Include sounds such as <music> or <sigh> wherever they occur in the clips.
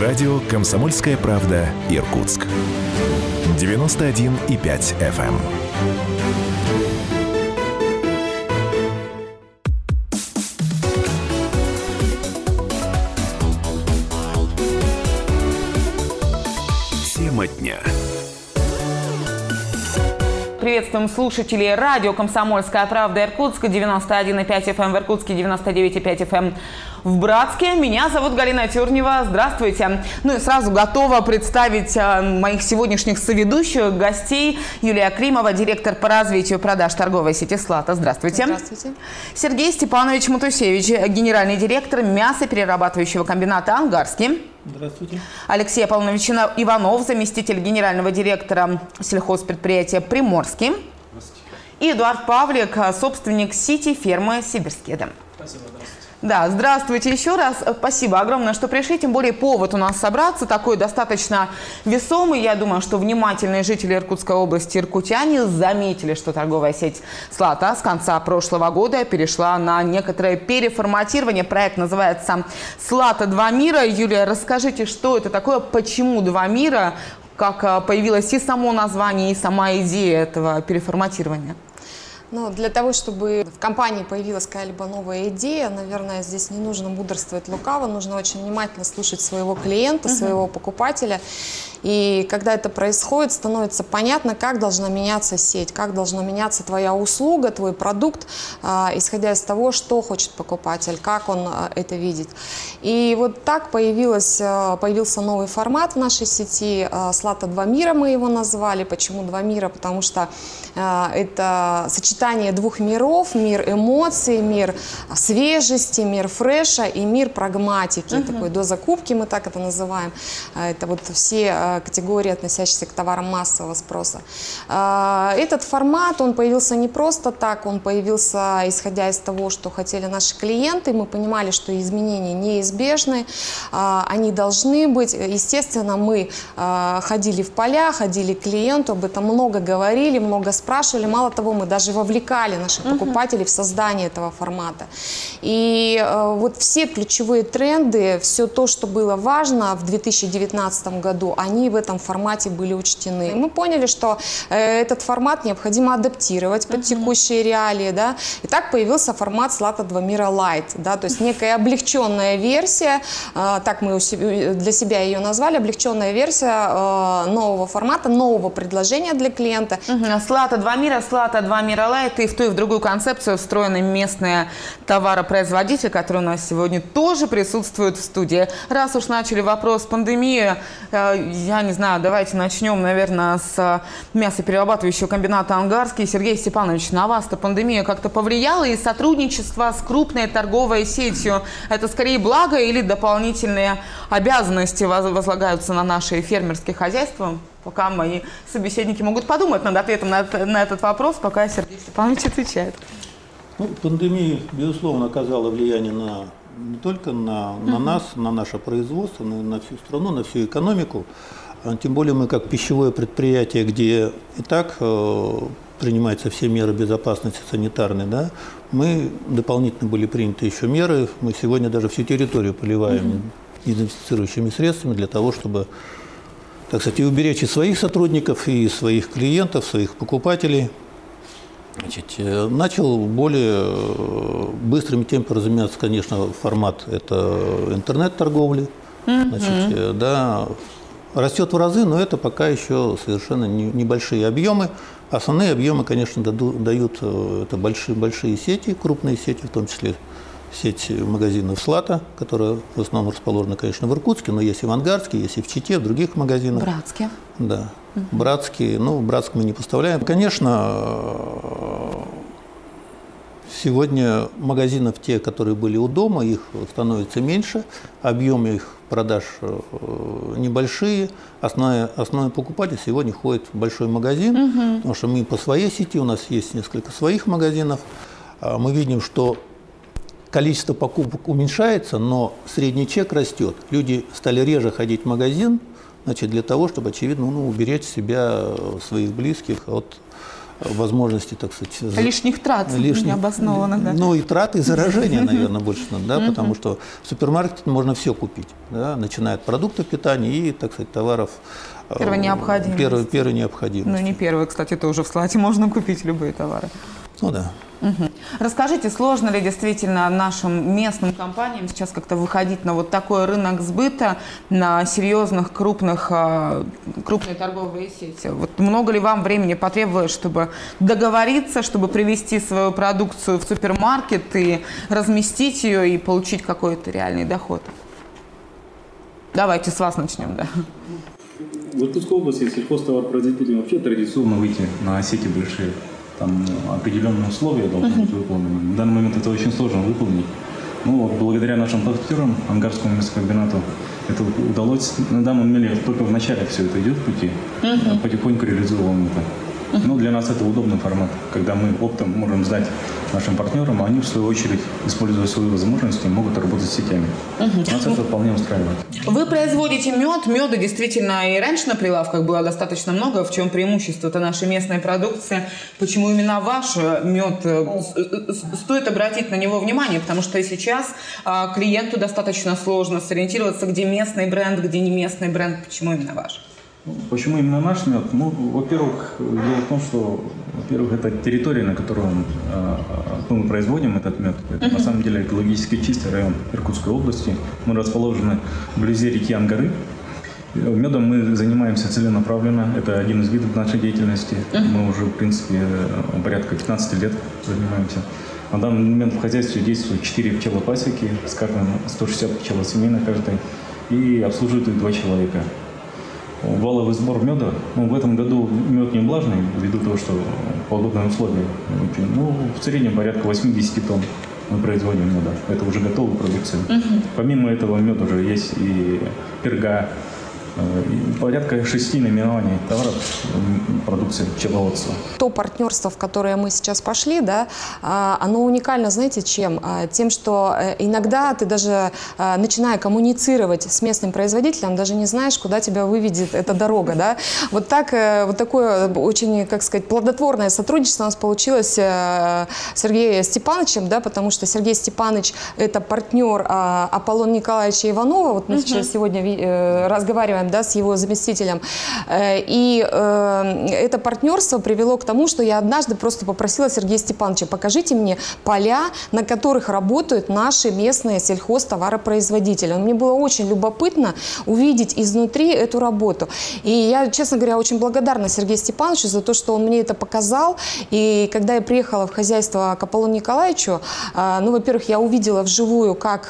Радио «Комсомольская правда» Иркутск. 91,5 FM. Тема дня. Приветствуем слушателей радио «Комсомольская правда» Иркутска, 91,5 FM в Иркутске, 99,5 FM в Братске. Меня зовут Галина Тюрнева. Здравствуйте. Ну и сразу готова представить а, моих сегодняшних соведущих, гостей. Юлия Кримова, директор по развитию продаж торговой сети «Слата». Здравствуйте. Здравствуйте. Сергей Степанович Матусевич, генеральный директор мясоперерабатывающего комбината «Ангарский». Здравствуйте. Алексей Аполлонович Иванов, заместитель генерального директора сельхозпредприятия «Приморский». И Эдуард Павлик, собственник сети фермы «Сибирскеда». Спасибо. Да, здравствуйте еще раз. Спасибо огромное, что пришли. Тем более повод у нас собраться такой достаточно весомый. Я думаю, что внимательные жители Иркутской области, иркутяне, заметили, что торговая сеть «Слата» с конца прошлого года перешла на некоторое переформатирование. Проект называется «Слата. Два мира». Юлия, расскажите, что это такое, почему «Два мира», как а, появилось и само название, и сама идея этого переформатирования? Ну, для того, чтобы в компании появилась какая-либо новая идея, наверное, здесь не нужно мудрствовать лукаво, нужно очень внимательно слушать своего клиента, своего покупателя. И когда это происходит, становится понятно, как должна меняться сеть, как должна меняться твоя услуга, твой продукт, а, исходя из того, что хочет покупатель, как он а, это видит. И вот так появилось, а, появился новый формат в нашей сети. Слата «Два мира» мы его назвали. Почему «Два мира»? Потому что это сочетание двух миров, мир эмоций, мир свежести, мир фреша и мир прагматики. Угу. Такой до закупки мы так это называем. Это вот все категории, относящиеся к товарам массового спроса. А, этот формат, он появился не просто так, он появился исходя из того, что хотели наши клиенты. Мы понимали, что изменения неизбежны, а, они должны быть. Естественно, мы а, ходили в поля, ходили к клиенту, об этом много говорили, много спрашивали. Мало того, мы даже вовлекали наших покупателей в создание этого формата. И вот все ключевые тренды, все то, что было важно в 2019 году, они в этом формате были учтены. Мы поняли, что э, этот формат необходимо адаптировать под текущие реалии, да, и так появился формат Слата 2 мира Light, да, то есть некая облегченная версия, э, так мы для себя ее назвали, облегченная версия э, нового формата, нового предложения для клиента. Слата 2 мира, Слата 2 мира Light, и в ту и в другую концепцию встроены местные товаропроизводители, которые у нас сегодня тоже присутствуют в студии. Раз уж начали вопрос пандемии, я не знаю, давайте начнем, наверное, с э, мясоперерабатывающего комбината «Ангарский». Сергей Степанович, на вас-то пандемия как-то повлияла, и сотрудничество с крупной торговой сетью – это скорее благо или дополнительные обязанности возлагаются на наши фермерские хозяйства? Пока мои собеседники могут подумать над ответом на этот вопрос, пока Сергей Степанович отвечает. Ну, пандемия, безусловно, оказала влияние на не только на, на нас, на наше производство, но и на всю страну, на всю экономику. А тем более мы как пищевое предприятие, где и так э, принимаются все меры безопасности санитарные, да, мы дополнительно были приняты еще меры. Мы сегодня даже всю территорию поливаем угу. дезинфицирующими средствами для того, чтобы, так сказать, и уберечь и своих сотрудников, и своих клиентов, своих покупателей. Значит, э, начал более э, быстрыми темпами разменяться, конечно, формат это интернет-торговли. Значит, да, растет в разы, но это пока еще совершенно небольшие объемы. Основные объемы, конечно, дают э, это большие, большие сети, крупные сети, в том числе сеть магазинов «Слата», которая в основном расположена, конечно, в Иркутске, но есть и в Ангарске, есть и в Чите, в других магазинах. Братске. Да. Угу. Братские, ну, в Братск мы не поставляем. Конечно, сегодня магазинов, те, которые были у дома, их становится меньше, объемы их продаж э, небольшие. Основной, основной покупатель сегодня ходит в большой магазин, угу. потому что мы по своей сети, у нас есть несколько своих магазинов. А мы видим, что количество покупок уменьшается, но средний чек растет. Люди стали реже ходить в магазин, значит, для того, чтобы, очевидно, ну, уберечь себя, своих близких от возможности, так сказать... Лишних трат лишних, необоснованных, да. Ну и трат, и заражения, наверное, больше, да, потому что в супермаркете можно все купить, да, начиная от продуктов питания и, так сказать, товаров Первой необходимости. Первой, первой необходимости. Ну, не первой, кстати, тоже в Слате можно купить любые товары. Ну да. Угу. Расскажите, сложно ли действительно нашим местным компаниям сейчас как-то выходить на вот такой рынок сбыта, на серьезных крупных, а, крупные торговые сети? Вот много ли вам времени потребовалось, чтобы договориться, чтобы привести свою продукцию в супермаркет и разместить ее и получить какой-то реальный доход? Давайте с вас начнем, да. В Иркутской области сельхозтоваропроизводителям вообще традиционно выйти на сети большие там определенные условия должны uh-huh. быть выполнены. В данный момент это очень сложно выполнить. Ну, вот, благодаря нашим партнерам, Ангарскому мясокомбинату, это удалось. На данном деле только в начале все это идет в пути, uh-huh. потихоньку реализовываем это. Ну, для нас это удобный формат, когда мы оптом можем сдать нашим партнерам, а они, в свою очередь, используя свои возможности, могут работать с сетями. Угу. Нас это вполне устраивает. Вы производите мед. Меда действительно и раньше на прилавках было достаточно много. В чем преимущество? Это наша местная продукция. Почему именно ваш мед? Э, стоит обратить на него внимание, потому что сейчас а, клиенту достаточно сложно сориентироваться, где местный бренд, где не местный бренд. Почему именно ваш? Почему именно наш мед? Ну, во-первых, дело в том, что, во-первых, это территория, на которой он, э, мы производим этот мед. Это uh-huh. на самом деле экологически чистый район Иркутской области. Мы расположены вблизи реки Ангары. Медом мы занимаемся целенаправленно. Это один из видов нашей деятельности. Uh-huh. Мы уже, в принципе, порядка 15 лет занимаемся. На данный момент в хозяйстве действуют 4 пчелопасеки с каждым 160 пчелосемей на каждой и обслуживают их два человека валовый сбор меда. Ну, в этом году мед не влажный, ввиду того, что погодные условия. Ну, в среднем порядка 80 тонн мы производим меда. Это уже готовая продукция. Угу. Помимо этого мед уже есть и перга, порядка шести наименований товаров продукции пчеловодства. То партнерство, в которое мы сейчас пошли, да, а, оно уникально, знаете, чем? А, тем, что э, иногда ты даже, а, начиная коммуницировать с местным производителем, даже не знаешь, куда тебя выведет эта дорога. Да? Вот, так, э, вот такое очень, как сказать, плодотворное сотрудничество у нас получилось с Сергеем Степановичем, да, потому что Сергей Степанович – это партнер Аполлона Николаевича Иванова. Вот мы угу. сейчас сегодня разговариваем да, с его заместителем. Э, и э, это партнерство привело к тому, что я однажды просто попросила Сергея Степановича, покажите мне поля, на которых работают наши местные сельхозтоваропроизводители. Мне было очень любопытно увидеть изнутри эту работу. И я, честно говоря, очень благодарна Сергею Степановичу за то, что он мне это показал. И когда я приехала в хозяйство к Аполлону Николаевичу, э, ну, во-первых, я увидела вживую, как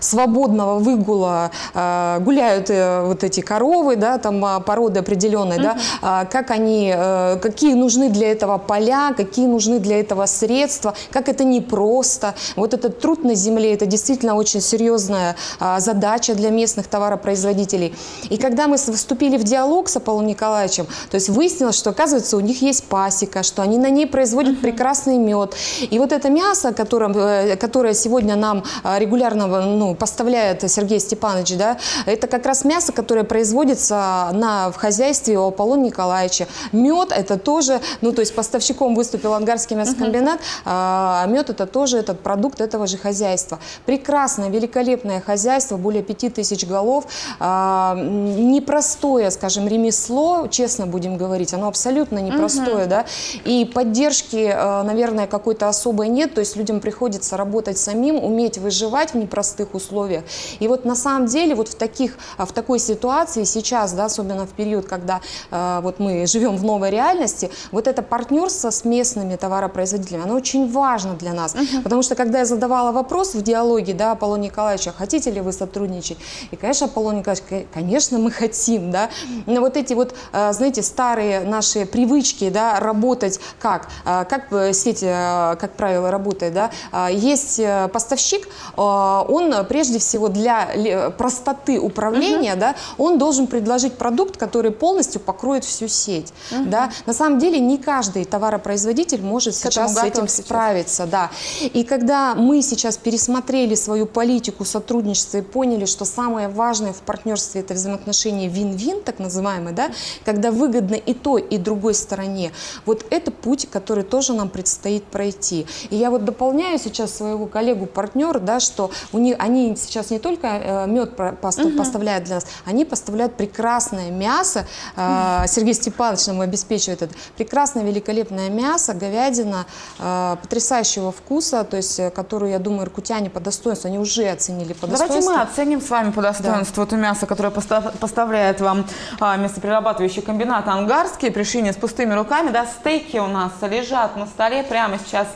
свободного выгула гуляют вот эти эти коровы, да, там а, породы определенные, угу. да, как они, э, какие нужны для этого поля, какие нужны для этого средства, как это непросто. Вот этот труд на земле, это действительно очень серьезная а, задача для местных товаропроизводителей. И когда мы вступили в диалог с Аполлоном Николаевичем, то есть выяснилось, что, оказывается, у них есть пасека, что они на ней производят угу. прекрасный мед. И вот это мясо, которое, э, которое сегодня нам а, регулярно ну, поставляет Сергей Степанович, да, это как раз мясо, которое которое производится на, в хозяйстве у Аполлона Николаевича. Мед это тоже, ну то есть поставщиком выступил Ангарский мясокомбинат, uh-huh. а мед это тоже этот продукт этого же хозяйства. Прекрасное, великолепное хозяйство, более пяти тысяч голов. А, непростое, скажем, ремесло, честно будем говорить, оно абсолютно непростое, uh-huh. да, и поддержки, а, наверное, какой-то особой нет, то есть людям приходится работать самим, уметь выживать в непростых условиях. И вот на самом деле вот в таких, в такой ситуации ситуации сейчас, да, особенно в период, когда э, вот мы живем в новой реальности, вот это партнерство с местными товаропроизводителями, оно очень важно для нас. Uh-huh. Потому что когда я задавала вопрос в диалоге, да, Аполлон Николаевича, хотите ли вы сотрудничать? И, конечно, Аполлон Николаевич, конечно, мы хотим, да. Но вот эти вот, э, знаете, старые наши привычки, да, работать как? Э, как сеть, э, как правило, работает, да? Э, есть поставщик, он прежде всего для простоты управления, uh-huh. да, он должен предложить продукт, который полностью покроет всю сеть. Угу. Да? На самом деле не каждый товаропроизводитель может К сейчас с этим сейчас. справиться. Да. И когда мы сейчас пересмотрели свою политику сотрудничества и поняли, что самое важное в партнерстве это взаимоотношения вин-вин, так называемые, да, когда выгодно и той, и другой стороне, вот это путь, который тоже нам предстоит пройти. И я вот дополняю сейчас своего коллегу-партнера, да, что у них, они сейчас не только э, мед постав, поставляют для нас, они поставляют прекрасное мясо. Э, Сергей Степанович нам обеспечивает это. Прекрасное, великолепное мясо, говядина, э, потрясающего вкуса, то есть, э, которую, я думаю, иркутяне по достоинству, они уже оценили по достоинству. Давайте мы оценим с вами по достоинству да. это мясо, которое поставляет вам а, мясоперерабатывающий комбинат «Ангарский». Пришли не с пустыми руками, да, стейки у нас лежат на столе прямо сейчас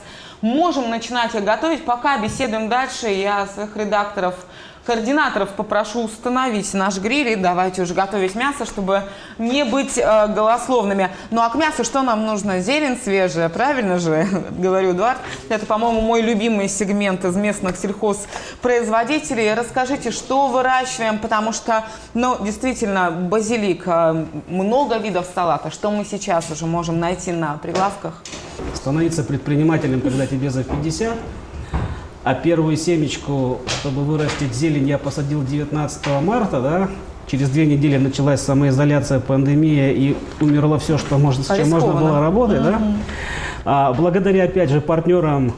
можем начинать их готовить. Пока беседуем дальше, я своих редакторов координаторов попрошу установить наш гриль и давайте уже готовить мясо, чтобы не быть э, голословными. Ну а к мясу что нам нужно? Зелень свежая, правильно же, <laughs> говорю, Эдуард? Это, по-моему, мой любимый сегмент из местных сельхозпроизводителей. Расскажите, что выращиваем, потому что, ну, действительно, базилик, э, много видов салата. Что мы сейчас уже можем найти на прилавках? Становиться предпринимателем, когда тебе за 50, а первую семечку, чтобы вырастить зелень, я посадил 19 марта, да, Через две недели началась самоизоляция, пандемия, и умерло все, что можно, с чем можно было работать. Mm-hmm. Да? А, благодаря, опять же, партнерам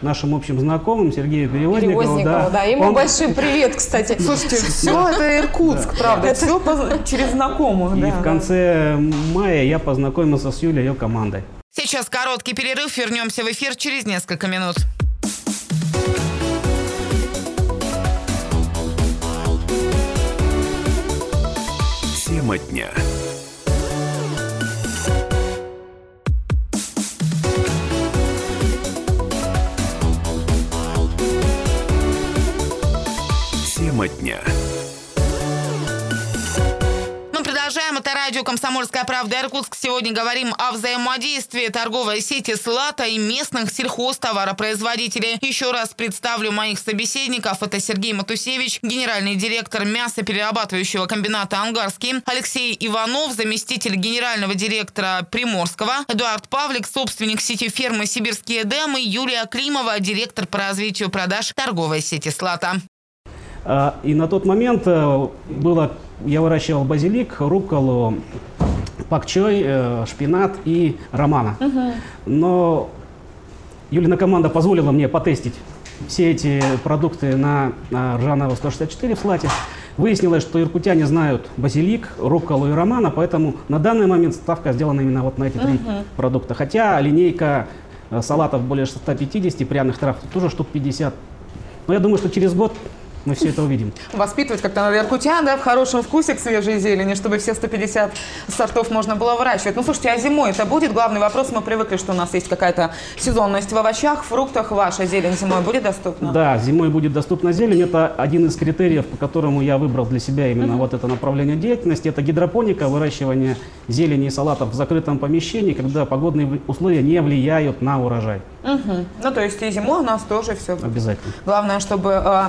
нашим общим знакомым Сергею Перевозникову. Перевозникову, да. да. Ему он... большой привет, кстати. Слушайте, <laughs> все это Иркутск, правда. Все через знакомых. И в конце мая я познакомился с Юлей и ее командой. Сейчас короткий перерыв. Вернемся в эфир через несколько минут. Тема дня. Тема дня. Радио «Комсомольская правда» Иркутск. Сегодня говорим о взаимодействии торговой сети «Слата» и местных сельхозтоваропроизводителей. Еще раз представлю моих собеседников. Это Сергей Матусевич, генеральный директор мясоперерабатывающего комбината «Ангарский», Алексей Иванов, заместитель генерального директора Приморского, Эдуард Павлик, собственник сети фермы «Сибирские Дэмы», Юлия Климова, директор по развитию продаж торговой сети «Слата». А, и на тот момент э, было я выращивал базилик, рукколу, пакчой, э, шпинат и романа. Угу. Но Юлина команда позволила мне потестить все эти продукты на, на Ржанова 164 в Слате. Выяснилось, что иркутяне знают базилик, рукколу и романа, поэтому на данный момент ставка сделана именно вот на эти три uh продукта. Хотя линейка э, салатов более 150, пряных трав тоже штук 50. Но я думаю, что через год мы все это увидим. Воспитывать как-то надо иркутян, да, в хорошем вкусе к свежей зелени, чтобы все 150 сортов можно было выращивать. Ну, слушайте, а зимой это будет? Главный вопрос, мы привыкли, что у нас есть какая-то сезонность в овощах, фруктах. Ваша зелень зимой будет доступна? Да, зимой будет доступна зелень. Это один из критериев, по которому я выбрал для себя именно mm-hmm. вот это направление деятельности. Это гидропоника, выращивание зелени и салатов в закрытом помещении, когда погодные условия не влияют на урожай. Угу. Ну, то есть и зимой у нас тоже все. Обязательно. Главное, чтобы э,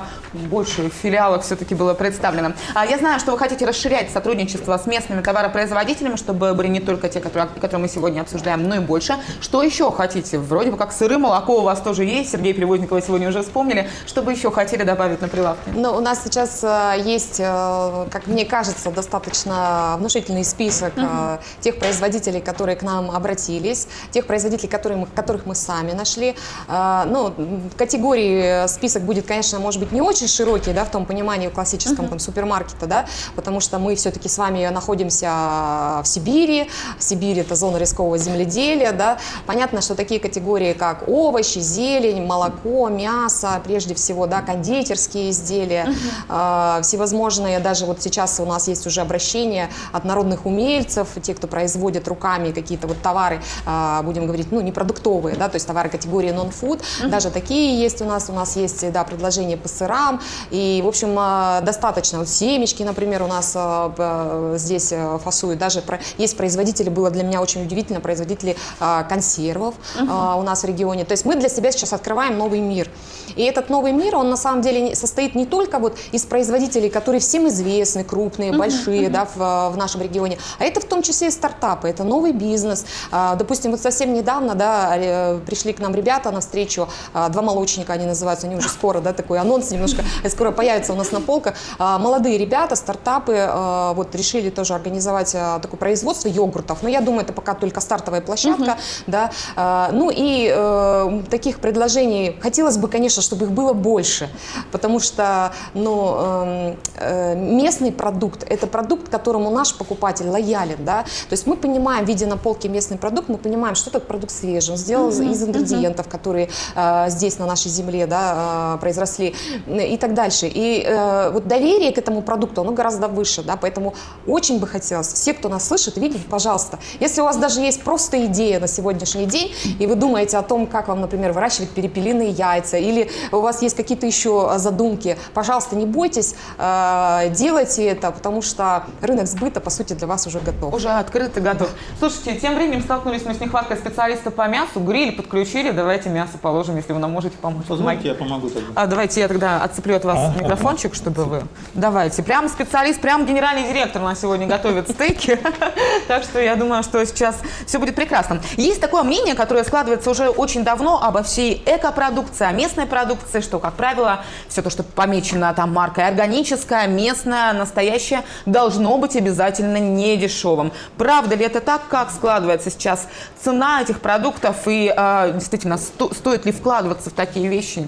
больше филиалов все-таки было представлено. А я знаю, что вы хотите расширять сотрудничество с местными товаропроизводителями, чтобы были не только те, которые, которые мы сегодня обсуждаем, но и больше. Что еще хотите? Вроде бы как сыры, молоко у вас тоже есть. Сергей Привозникова сегодня уже вспомнили. Что бы еще хотели добавить на прилавке? Ну, у нас сейчас э, есть, э, как мне кажется, достаточно внушительный список угу. Э, тех производителей, которые к нам обратились, тех производителей, которые мы, которых мы сами нашли. Э, ну, категории, э, список будет, конечно, может быть, не очень широкий, да, в том понимании классическом uh-huh. там, супермаркета, да, потому что мы все-таки с вами находимся в Сибири. Сибирь – это зона рискового земледелия, да. Понятно, что такие категории, как овощи, зелень, молоко, мясо, прежде всего, да, кондитерские изделия, uh-huh. э, всевозможные, даже вот сейчас у нас есть уже обращения от народных умельцев, те, кто производит руками какие-то вот товары, э, будем говорить, ну, не продуктовые, да, то есть товары, категории non-food. Даже такие есть у нас. У нас есть, да, предложения по сырам. И, в общем, а, достаточно. Вот семечки, например, у нас а, здесь а, фасуют. Даже есть производители, было для меня очень удивительно, производители а, консервов а, у нас в регионе. То есть мы для себя сейчас открываем новый мир. И этот новый мир, он на самом деле состоит не только вот из производителей, которые всем известны, крупные, большие, да, в, в нашем регионе, а это в том числе и стартапы, это новый бизнес. А, Допустим, вот совсем недавно, да, пришли к нам ребята на встречу, а, два молочника они называются, они уже скоро, да, такой анонс немножко, <laughs> скоро появится у нас на полках. А, Молодые ребята, стартапы, вот решили тоже организовать такое производство йогуртов, но я думаю, это пока только стартовая площадка, да. А, Ну и э, таких предложений хотелось бы, конечно, чтобы их было больше, потому что, ну, эм, э, местный продукт – это продукт, которому наш покупатель лоялен, да, то есть мы понимаем, видя на полке местный продукт, мы понимаем, что этот продукт свежий, он сделан из- из ингредиентов, которые э, здесь на нашей земле, да, э, произросли и так дальше. И э, вот доверие к этому продукту, оно гораздо выше, да, поэтому очень бы хотелось, все, кто нас слышит, видеть, пожалуйста, если у вас даже есть просто идея на сегодняшний день, и вы думаете о том, как вам, например, выращивать перепелиные яйца, или у вас есть какие-то еще э, задумки, пожалуйста, не бойтесь, э, делайте это, потому что рынок сбыта, по сути, для вас уже готов. Уже открыт и готов. Слушайте, тем временем столкнулись мы с нехваткой специалистов по мясу, гриль подключили, давайте мясо положим, если вы нам можете помочь. Позвольте, я помогу тогда. А, давайте я тогда отцеплю от вас микрофончик, чтобы вы... Давайте. Прям специалист, прям генеральный директор у нас сегодня готовит стейки. <laughs> Так что я думаю, что сейчас все будет прекрасно. Есть такое мнение, которое складывается уже очень давно обо всей экопродукции, о местной продукции, что, как правило, все то, что помечено там маркой органическая, местная, настоящая, должно быть обязательно не дешевым. Правда ли это так? Как складывается сейчас цена этих продуктов и э, действительно сто- стоит ли вкладываться в такие вещи,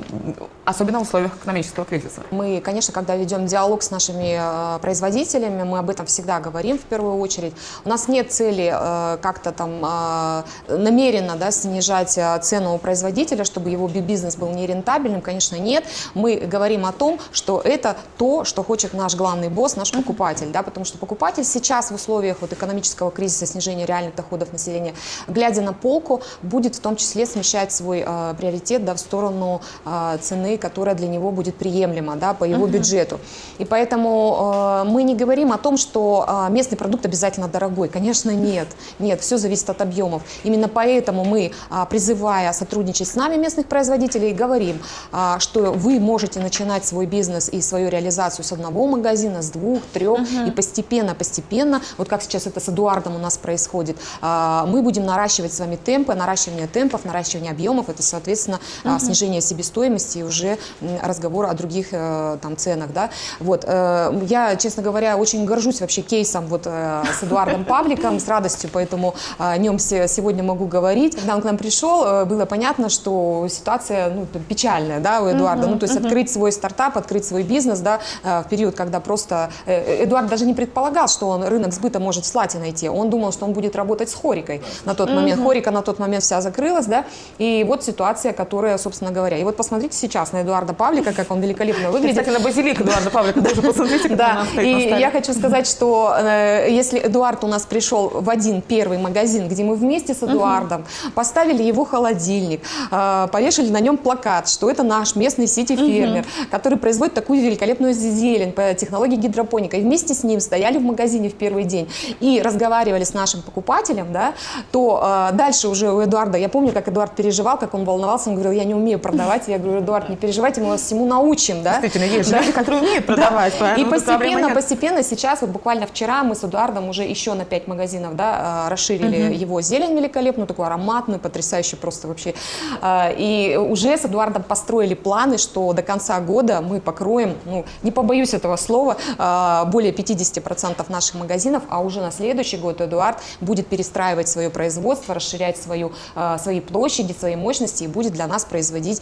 особенно в условиях экономического кризиса? Мы, конечно, когда ведем диалог с нашими э, производителями, мы об этом всегда говорим в первую очередь. У нас нет цели э, как-то там э, намеренно да, снижать цену у производителя, чтобы его би- бизнес был нерентабельным, конечно, нет. Мы говорим о том, что это то, что хочет наш главный босс, наш покупатель, да, потому что покупатель сейчас в условиях вот экономического кризиса, снижения реальных доходов населения, глядя на полку, будет в том числе смещать свой э, приоритет да, в сторону э, цены, которая для него будет приемлема да, по его бюджету. И поэтому э, мы не говорим о том, что э, местный продукт обязательно дорогой. Конечно, нет. Нет, все зависит от объемов. Именно поэтому мы, а, призывая сотрудничать с нами местных производителей, говорим, а, что вы можете начинать свой бизнес и свою реализацию с одного магазина, с двух, трех, и постепенно, постепенно, вот как сейчас это с Эдуардом у нас происходит, а, мы будем наращивать с вами темпы, наращивание темпов, наращивание объемов, это, соответственно, а, снижение себестоимости и уже м, разговор о других э, там ценах, да. Вот, э, я, честно говоря, очень горжусь вообще кейсом вот э, с Эдуардом Павликом, с радостью, поэтому о нем се- сегодня могу говорить. Когда он к нам пришел, было понятно, что ситуация ну, печальная, да, у Эдуарда. Ну, то есть открыть свой стартап, открыть свой бизнес, да, в период, когда просто Эдуард даже не предполагал, что он рынок сбыта может в Слате найти. Он думал, что он будет работать с Хорикой на тот момент. Хорика на тот момент вся закрылась, да, и вот ситуация, которая, собственно говоря. И вот посмотрите сейчас на Эдуарда Павлика, как он великолепно выглядит. Кстати, на базилик Эдуарда Павлика тоже посмотрите, как Да, и я хочу сказать, что э, если Эдуард у нас пришел в один первый магазин, где мы вместе с Эдуардом поставили его холодильник, э, повешали на нем плакат, что это наш местный сити-фермер, который производит такую великолепную зелень по технологии гидропоника. И вместе с ним стояли в магазине в первый день и разговаривали с нашим покупателем, да, то э, дальше уже у Эдуарда, я помню, как Эдуард переживал, как он волновался, он говорил, я не умею продавать. Я говорю, Эдуард, не переживайте, мы вас всему научим. Да? Действительно, есть Да. люди, которые умеют продавать, И постепенно, постепенно сейчас, вот буквально вчера мы с Эдуардом уже еще на 5 магазинов да, а, расширили его зелень великолепную, такую ароматную, потрясающую просто вообще. А, И уже с Эдуардом построили планы, что до конца года мы покроем, ну, не побоюсь этого слова, а, более 50% наших магазинов, а уже на следующий год Эдуард будет перестраивать свое производство, расширять свою, свои площади, свои мощности и будет для нас производить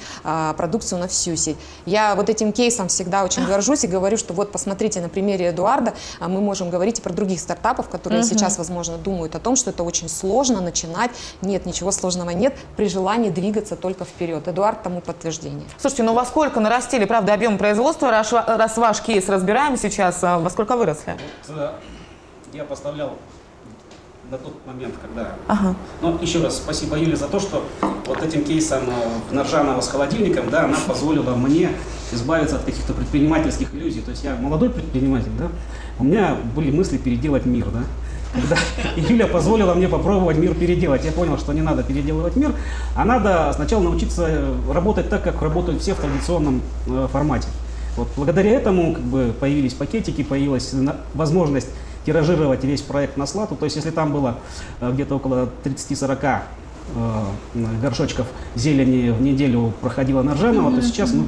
продукцию на всю сеть. Я вот этим кейсом всегда очень горжусь и говорю, что вот посмотрите на примере Эдуарда, а мы можем говорить и про других стартапов, которые сейчас, возможно, думают о том, что это очень сложно начинать. Нет, ничего сложного нет, при желании двигаться только вперед. Эдуард тому подтверждение. Слушайте, ну во сколько нарастили, правда, объем производства, раз, ва- раз ваш кейс разбираем сейчас, а во сколько выросли? Вот, Я поставлял до тот момент, когда... Ага. Но еще раз спасибо Юле за то, что вот этим кейсом э, Наржанова с холодильником, да, она позволила мне избавиться от каких-то предпринимательских иллюзий. То есть я молодой предприниматель, да, у меня были мысли переделать мир, да. Когда <laughs> Юля позволила мне попробовать мир переделать, я понял, что не надо переделывать мир, а надо сначала научиться работать так, как работают все в традиционном э, формате. Вот благодаря этому как бы, появились пакетики, появилась на- возможность тиражировать весь проект на слату. То есть если там было э, где-то около 30-40 э, горшочков зелени в неделю проходила Наржанова, то сейчас мы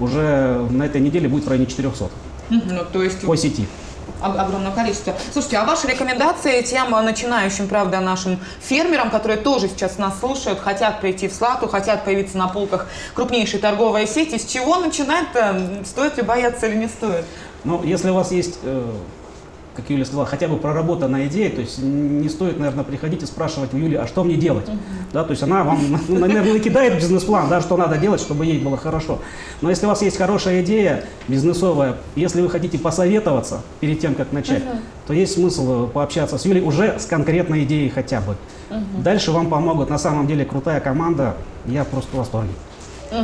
уже на этой неделе будет в районе 400 Ну, то есть по сети. Ог- огромное количество. Слушайте, а ваши рекомендации тем начинающим, правда, нашим фермерам, которые тоже сейчас нас слушают, хотят прийти в Слату, хотят появиться на полках крупнейшей торговой сети, с чего начинать-то? Стоит ли бояться или не стоит? Ну, если у вас есть, э, как Юля сказала, хотя бы проработанная идея, то есть не стоит, наверное, приходить и спрашивать у Юли, а что мне делать? Да, то есть она вам, ну, наверное, накидает бизнес-план, да, что надо делать, чтобы ей было хорошо. Но если у вас есть хорошая идея бизнесовая, если вы хотите посоветоваться перед тем, как начать, то есть смысл пообщаться с Юлей уже с конкретной идеей хотя бы. Дальше вам помогут на самом деле крутая команда. Я просто в восторге.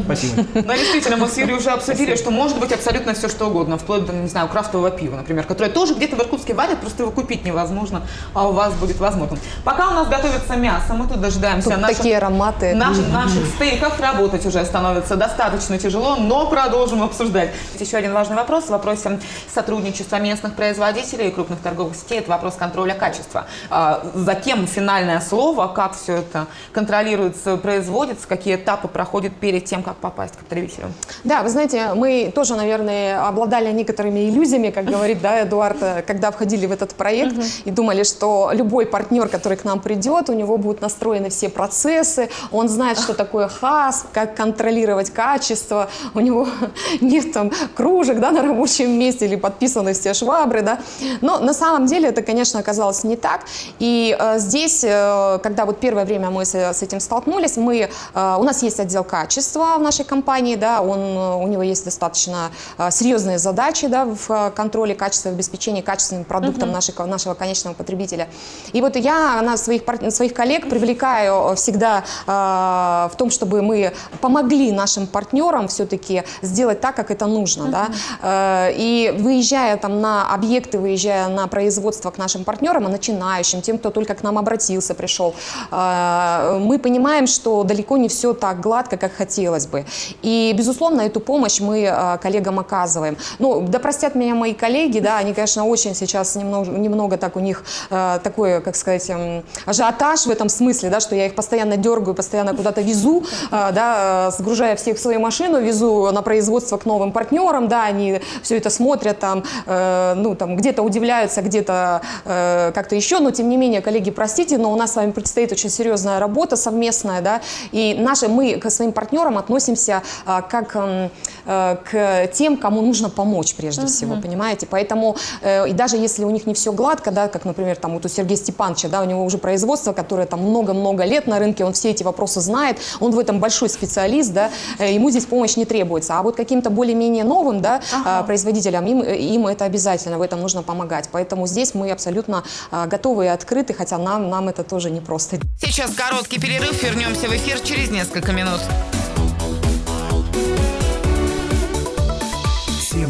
Спасибо. <laughs> Но Ну, действительно, мы с Юрией уже обсудили, что может быть абсолютно все что угодно, вплоть до, не знаю, крафтового пива, например, которое тоже где-то в Иркутске варят, просто его купить невозможно, а у вас будет возможно. Пока у нас готовится мясо, мы тут дожидаемся Тут наших- такие ароматы. Наших, наших стейков работать уже становится достаточно тяжело, но продолжим обсуждать. Еще один важный вопрос в вопросе сотрудничества местных производителей и крупных торговых сетей. Это вопрос контроля качества. А, За кем финальное слово, как все это контролируется, производится, какие этапы проходят перед тем, как попасть к потребителю? Да, вы знаете, мы тоже, наверное, обладали некоторыми иллюзиями, как говорит да, Эдуард, когда входили в этот проект и думали, что любой партнер, который к нам придет, у него будут настроены все процессы, он знает, что такое ХАС, как контролировать качество, у него <laughs> нет там кружек да, на рабочем месте или подписаны все швабры. Да. Но на самом деле это, конечно, оказалось не так. И э, здесь, э, когда вот первое время мы с, с этим столкнулись, мы, э, у нас есть отдел качества в нашей компании, да, он, э, у него есть достаточно э, серьезные задачи да, в э, контроле качества, в обеспечении качественным продуктом нашей, нашего конечного потребителя. И вот я на своих, своих коллег привлекаю всегда э, в том, чтобы мы помогли нашим партнерам все-таки сделать так, как это нужно. Да? Э, и выезжая там на объекты, выезжая на производство к нашим партнерам, и начинающим, тем, кто только к нам обратился, пришел, э, мы понимаем, что далеко не все так гладко, как хотелось бы. И, безусловно, эту помощь мы э, коллегам оказываем. Ну, да простят меня мои коллеги, да, они, конечно, очень сейчас немного, немного так у них э, такой, как сказать, эм, ажиотаж в этом смысле, да, что я их постоянно дергаю, постоянно куда-то везу, э, да, э, сгружая всех в свою машину, везу на производство к новым партнерам, да, они все это смотрят, там, э, ну, там, где-то удивляются, где-то э, как-то еще, но, тем не менее, коллеги, простите, но у нас с вами предстоит очень серьезная работа совместная, да, и наши, мы к своим партнерам относимся а, как м, э, к тем, кому нужно помочь прежде всего, понимаете, поэтому, э, и даже если у них не все гладко, да, как, например, там вот у Сергея Степановича, да, у него уже производство, которое там много-много лет на рынке, он все эти вопросы знает, он в этом большой специалист, да, э, ему здесь помощь не требуется, а вот каким-то более-менее новым, да, а, производителям, им, им это обязательно, в этом нужно помогать, поэтому здесь мы абсолютно а, готовы и открыты, хотя нам, нам это тоже непросто. Сейчас короткий перерыв, вернемся в эфир через несколько минут.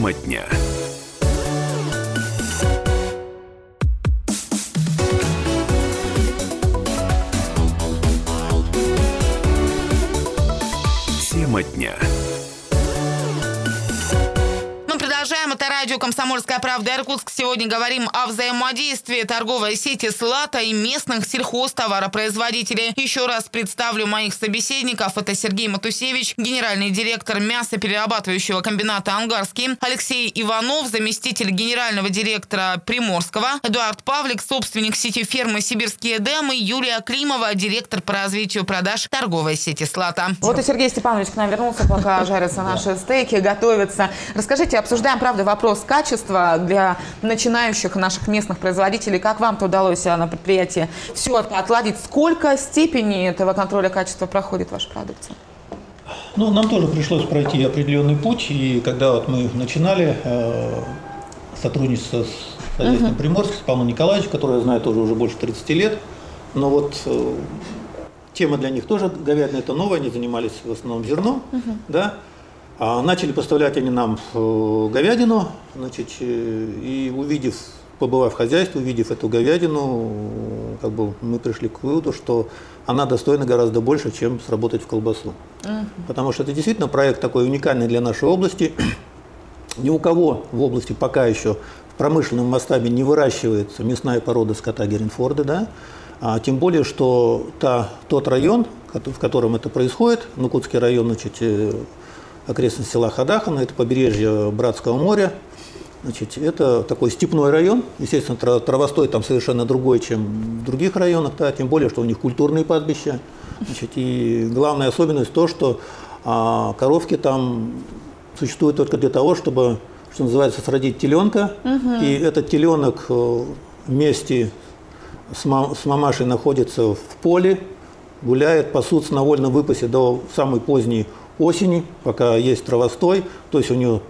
Тема дня. Тема дня. Мы продолжаем. Это радио «Комсомольская правда» Иркутск. Сегодня говорим о взаимодействии торговой сети «Слата» и местных сельхозтоваропроизводителей. Еще раз представлю моих собеседников. Это Сергей Матусевич, генеральный директор мясоперерабатывающего комбината «Ангарский», Алексей Иванов, заместитель генерального директора Приморского, Эдуард Павлик, собственник сети фермы «Сибирские Дэмы», Юлия Климова, директор по развитию продаж торговой сети «Слата». Вот и Сергей Степанович к нам вернулся, пока жарятся наши стейки, готовятся. Расскажите, обсуждаем, правда, вопрос качества для начинающих наших местных производителей. Как вам-то удалось а, на предприятии все это отладить? Сколько степеней этого контроля качества проходит ваша продукция? Ну, нам тоже пришлось пройти определенный путь, и когда вот мы начинали э, сотрудничество с хозяйством Приморск, с Павлом Николаевичем, которого я знаю тоже уже больше 30 лет. Но вот э, тема для них тоже говядина это новая, они занимались в основном зерном, да. А начали поставлять они нам э, говядину, значит, э, и увидев, побывав в хозяйстве, увидев эту говядину, как бы мы пришли к выводу, что она достойна гораздо больше, чем сработать в колбасу. Потому что это действительно проект такой уникальный для нашей области. Ни у кого в области пока еще в промышленном масштабе не выращивается мясная порода скота Геренфорда, да? А тем более, что та, тот район, в котором это происходит, Нукутский район, значит, э, окрестность села Хадахана, это побережье Братского моря, значит, это такой степной район, естественно, тра- травостой там совершенно другой, чем в других районах, да, тем более, что у них культурные пастбища, значит, и главная особенность то, что а, коровки там существуют только для того, чтобы, что называется, сродить теленка, и этот теленок э, вместе с, ма- с мамашей находится в поле, гуляет, пасутся на вольном выпасе до самой поздней осени, пока есть травостой, то есть у нее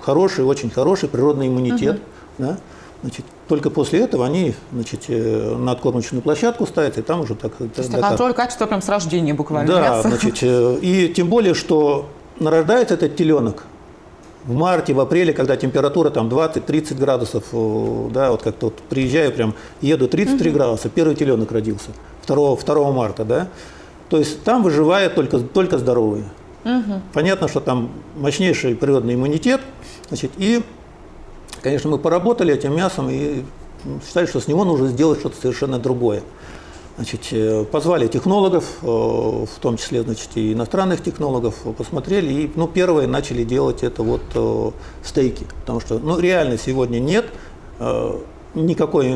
хороший, очень хороший природный иммунитет. Да? Значит, только после этого они значит, э, на откормочную площадку ставятся, и там уже так... То есть контроль качества прям с рождения буквально. Да, мяса. значит, э, и тем более, что нарождается этот теленок в марте, в апреле, когда температура там 20-30 градусов, э, да, вот как-то вот приезжаю прям, еду 33 градуса, первый теленок родился, 2, 2 марта, да, то есть там выживает только, только здоровые. Понятно, что там мощнейший природный иммунитет, значит, и, конечно, мы поработали этим мясом и считали, что с него нужно сделать что-то совершенно другое. Значит, э, позвали технологов, э, в том числе значит, и иностранных технологов, э, посмотрели, и ну, первые начали делать это вот стейки, потому что ну, реально сегодня нет никакой,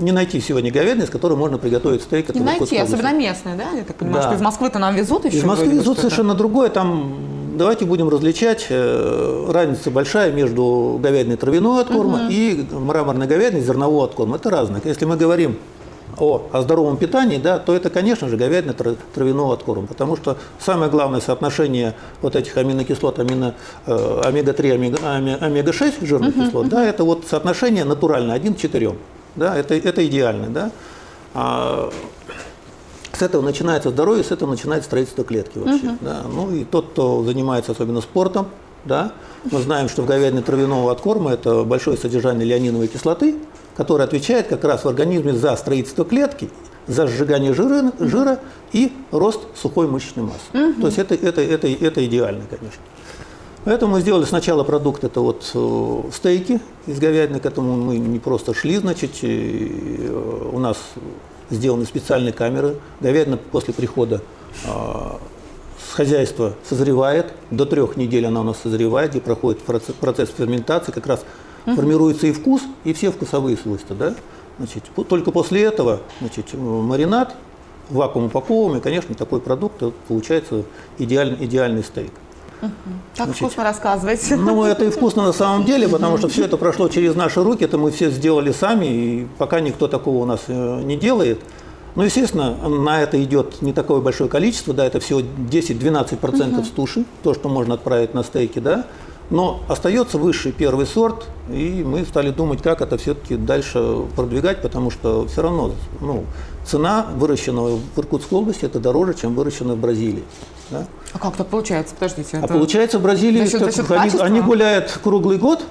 не найти сегодня говядины, из которой можно приготовить стейк. Не найти, особенно местные, да? Я так понимаю, Да. что из Москвы-то нам везут еще. Из Москвы везут совершенно другое. Там давайте будем различать. э, Разница большая между говядиной травяного откорма и мраморной говядиной зернового откорма. Это разное. Если мы говорим о, о здоровом питании, да, то это, конечно же, говядина тра- травяного откорма. Потому что самое главное соотношение вот этих аминокислот, амино, э, омега-3, омега, оме- омега-6 жирных кислот, да, это вот соотношение натуральное, 1 к 4. Да, это, это идеально. Да. А, с этого начинается здоровье, с этого начинается строительство клетки вообще. Да. Ну и тот, кто занимается особенно спортом, да, мы знаем, что в говядине травяного откорма это большое содержание леониновой кислоты, которая отвечает как раз в организме за строительство клетки, за сжигание жира, жира и рост сухой мышечной массы. То есть это, это, это, это идеально, конечно. Поэтому мы сделали сначала продукт, это вот э, стейки из говядины, к этому мы не просто шли, значит, э, у нас сделаны специальные камеры. Говядина после прихода с хозяйства созревает, до трех недель она у нас созревает, где проходит процесс, ферментации, как раз формируется и вкус, и все вкусовые свойства. Да? Значит, только после этого значит, э, маринад, вакуум упаковываем, и, конечно, такой продукт э, получается идеальный, идеальный стейк. Так вкусно рассказываете. Ну, это и вкусно на самом деле, потому что все это прошло через наши руки, это мы все сделали сами, и пока никто такого у нас э, не делает. Ну, естественно, на это идет не такое большое количество, да, это всего 10-12% с туши, то, что можно отправить на стейки, да, но остается высший первый сорт, и мы стали думать, как это все-таки дальше продвигать, потому что все равно ну, цена выращенного в Иркутской области это дороже, чем выращенная в Бразилии. Да? А как так получается? Подождите. А это- получается, в Бразилии За счет- за счет они, они гуляют круглый год,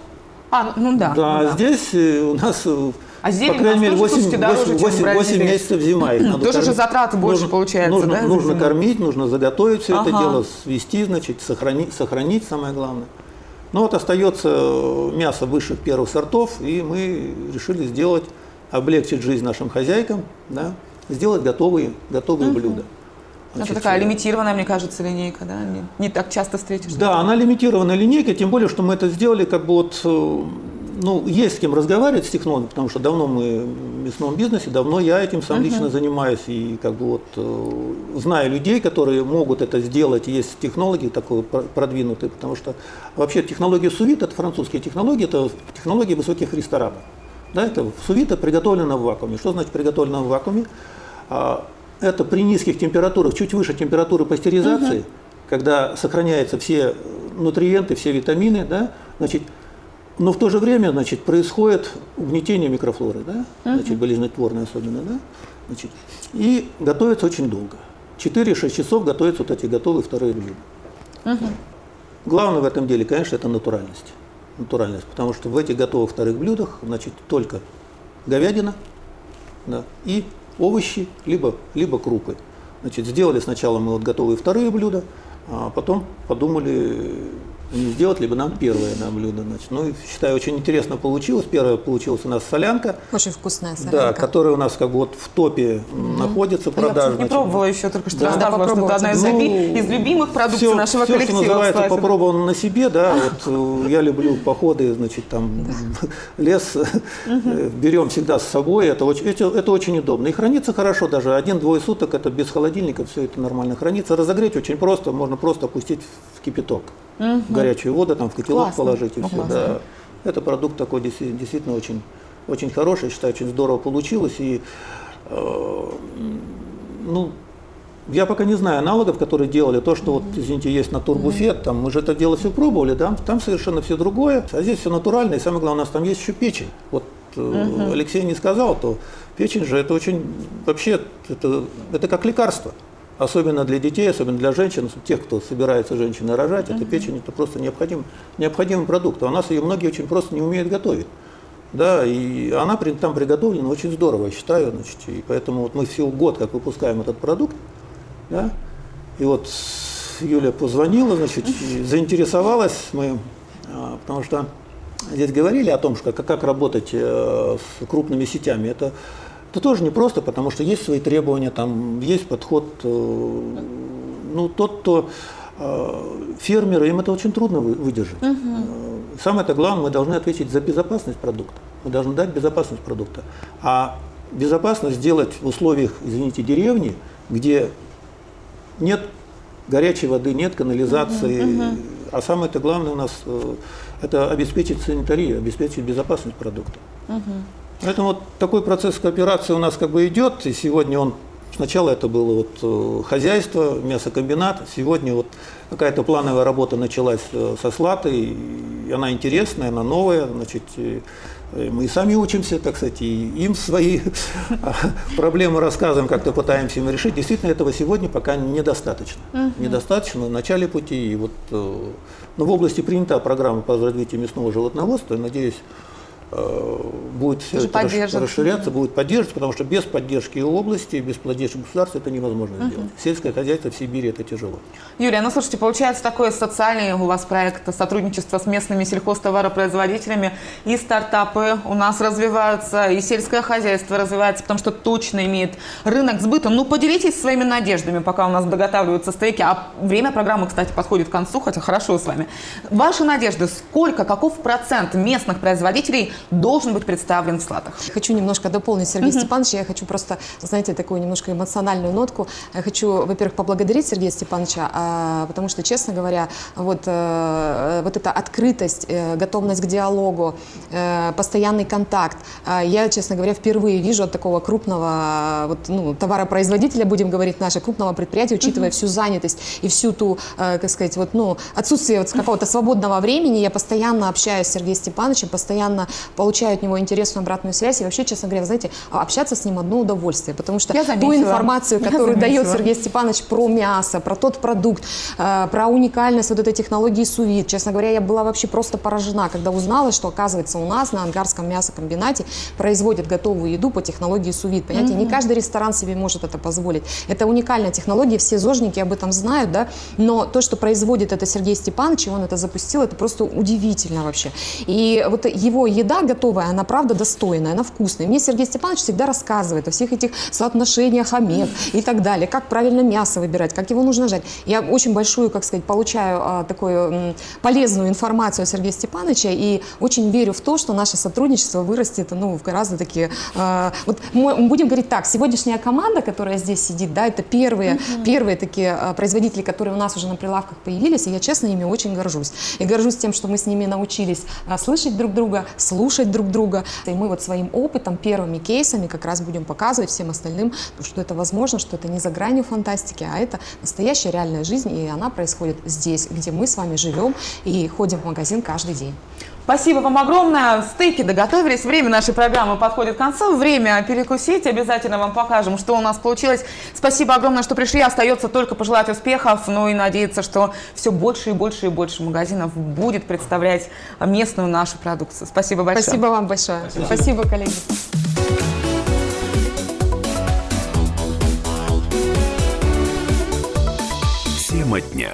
А, ну да. да, ну а здесь э, у нас, э, А зелень по крайней мере, тоже, 8, слушайте, дороже, чем в Бразилии. месяцев зима. их <clears throat> надо Тоже же кормить. затраты больше Нужно- получается, нужно, да, Нужно зиму? кормить, нужно заготовить все это Ага. дело, свести, значит, сохранить, сохранить самое главное. Ну вот остается э, мясо высших первых сортов, и мы решили сделать, облегчить жизнь нашим хозяйкам, да, сделать готовые, готовые блюда. Это такая э, лимитированная, мне кажется, линейка, да? Не, не так часто встретишь. Да, она лимитированная линейка, тем более, что мы это сделали как бы вот, э, ну, есть с кем разговаривать с технологами, потому что давно мы в мясном бизнесе, давно я этим сам лично занимаюсь, и как бы вот э, знаю людей, которые могут это сделать, есть технологии такой про- продвинутые, потому что вообще технология сувит, это французские технологии, это технологии высоких ресторанов. Да, это сувита приготовлено в вакууме. Что значит приготовлено в вакууме? Это при низких температурах, чуть выше температуры пастеризации, когда сохраняются все нутриенты, все витамины, да, значит, но в то же время, значит, происходит угнетение микрофлоры, да, значит, болезнетворное особенно, да, значит, и готовится очень долго. 4-6 часов готовятся вот эти готовые вторые блюда. Главное в этом деле, конечно, это натуральность. Натуральность, потому что в этих готовых вторых блюдах, значит, только говядина да, и овощи, либо, либо крупы. Значит, сделали сначала мы вот готовые вторые блюда, а потом подумали, не сделать либо нам первое на блюдо. Значит. Ну, считаю, очень интересно получилось. Первое получилось у нас солянка. Очень вкусная солянка. Да, которая у нас как бы вот в топе находится Ну, Я, продажа. не пробовала еще, только что Да, рассказывала, что это одна из, Ну, из любимых продукций Все, нашего все, коллектива. что называется, кстати. попробовано на себе, да, вот э, я люблю походы, значит, там <laughs> лес э, берем всегда с собой, это очень, это, это очень удобно. И хранится хорошо, даже один-двое суток, это без холодильника, все это нормально хранится. Разогреть очень просто, можно просто опустить в кипяток, в горячую воду, там в котелок Классно. положить и Ну, все, классно. да. Это продукт такой действи- действительно очень, очень хороший, считаю, очень здорово получилось. И э, ну, я пока не знаю аналогов, которые делали то, что вот, извините, есть на турбуфет, там мы же это дело все пробовали, да, там совершенно все другое, а здесь все натурально, и самое главное, у нас там есть еще печень. Вот э, Алексей не сказал, то печень же это очень, вообще, это, это как лекарство. Особенно для детей, особенно для женщин, тех, кто собирается женщины рожать, эта печень это просто необходим, необходимый продукт. А у нас ее многие очень просто не умеют готовить. Да, и она там приготовлена очень здорово, я считаю, значит, и поэтому вот мы всего год как выпускаем этот продукт, да, и вот Юля позвонила, значит, заинтересовалась мы, а, потому что здесь говорили о том, что как, как работать э, с крупными сетями, это, это тоже непросто, потому что есть свои требования, там есть подход, э, ну, тот, кто э, фермеры, им это очень трудно вы- выдержать. Э, Самое-то главное, мы должны ответить за безопасность продукта. Мы должны дать безопасность продукта. А безопасность сделать в условиях, извините, деревни, где нет горячей воды, нет канализации. А самое-то главное у нас это обеспечить санитарию, обеспечить безопасность продукта. Поэтому вот такой процесс кооперации у нас как бы идет, и сегодня он Сначала это было вот э, хозяйство, мясокомбинат. Сегодня вот какая-то плановая работа началась э, со Слатой, и она интересная, она новая. Значит, э, мы и сами учимся, так сказать, и им свои <laughs> проблемы рассказываем, как-то пытаемся им решить. Действительно, этого сегодня пока недостаточно. Недостаточно в начале пути. И вот, ну, в области принята программа по развитию мясного животноводства. Надеюсь, будет все это расширяться, будет поддерживаться, потому что без поддержки области, без поддержки государства это невозможно сделать. Сельское хозяйство в Сибири это тяжело. Юлия, ну слушайте, получается такой социальный у вас проект сотрудничества с местными сельхозтоваропроизводителями, и стартапы у нас развиваются, и сельское хозяйство развивается, потому что точно имеет рынок сбыта. Ну, поделитесь своими надеждами, пока у нас доготавливаются стейки. А время программы, кстати, подходит к концу, хотя хорошо с вами. Ваши надежды, сколько, каков процент местных производителей должен быть представлен в Слатах? Хочу немножко дополнить Сергея Степановича. Я хочу просто, знаете, такую немножко эмоциональную нотку. Я хочу, во-первых, поблагодарить Сергея Степановича, а, потому что, честно говоря, вот, э, вот эта открытость, э, готовность к диалогу, э, постоянный контакт. А, Я, честно говоря, впервые вижу от такого крупного вот, ну, товаропроизводителя, будем говорить, наше крупного предприятия, учитывая всю занятость и всю ту, как сказать, вот, ну, отсутствие вот какого-то свободного времени. Я постоянно общаюсь с Сергеем Степановичем, постоянно получаю от него интересную обратную связь. И вообще, честно говоря, знаете, а, общаться с ним одно удовольствие, потому что ту информацию, <laughs> которую дает. Сергей Степанович про мясо, про тот продукт, э, про уникальность вот этой технологии сувид. Честно говоря, я была вообще просто поражена, когда узнала, что, оказывается, у нас на Ангарском мясокомбинате производят готовую еду по технологии сувид. Понимаете, не каждый ресторан себе может это позволить. Это уникальная технология, все зожники об этом знают, да, но то, что производит это Сергей Степанович, и он это запустил, это просто удивительно вообще. И вот его еда готовая, она правда достойная, она вкусная. Мне Сергей Степанович всегда рассказывает о всех этих соотношениях омег и так далее, как правильно мясо выбирать, как его нужно жарить. Я очень большую, как сказать, получаю а, такую м, полезную информацию о Сергея Степановича и очень верю в то, что наше сотрудничество вырастет ну, в гораздо такие... а, вот мы будем говорить так, сегодняшняя команда, которая здесь сидит, да, это первые, первые такие а, производители, которые у нас уже на прилавках появились, и я, честно, ими очень горжусь. И горжусь тем, что мы с ними научились а, слышать друг друга, слушать друг друга. И мы вот своим опытом, первыми кейсами как раз будем показывать всем остальным, что это возможно, что это не за гранью фантастики, а это настоящая реальная жизнь, и она происходит здесь, где мы с вами живем и ходим в магазин каждый день. Спасибо вам огромное. Стейки доготовились. Время нашей программы подходит к концу. Время перекусить. Обязательно вам покажем, что у нас получилось. Спасибо огромное, что пришли. Остается только пожелать успехов, ну и надеяться, что все больше и больше и больше магазинов будет представлять местную нашу продукцию. Спасибо большое. Спасибо вам большое. Спасибо, коллеги. Тема дня.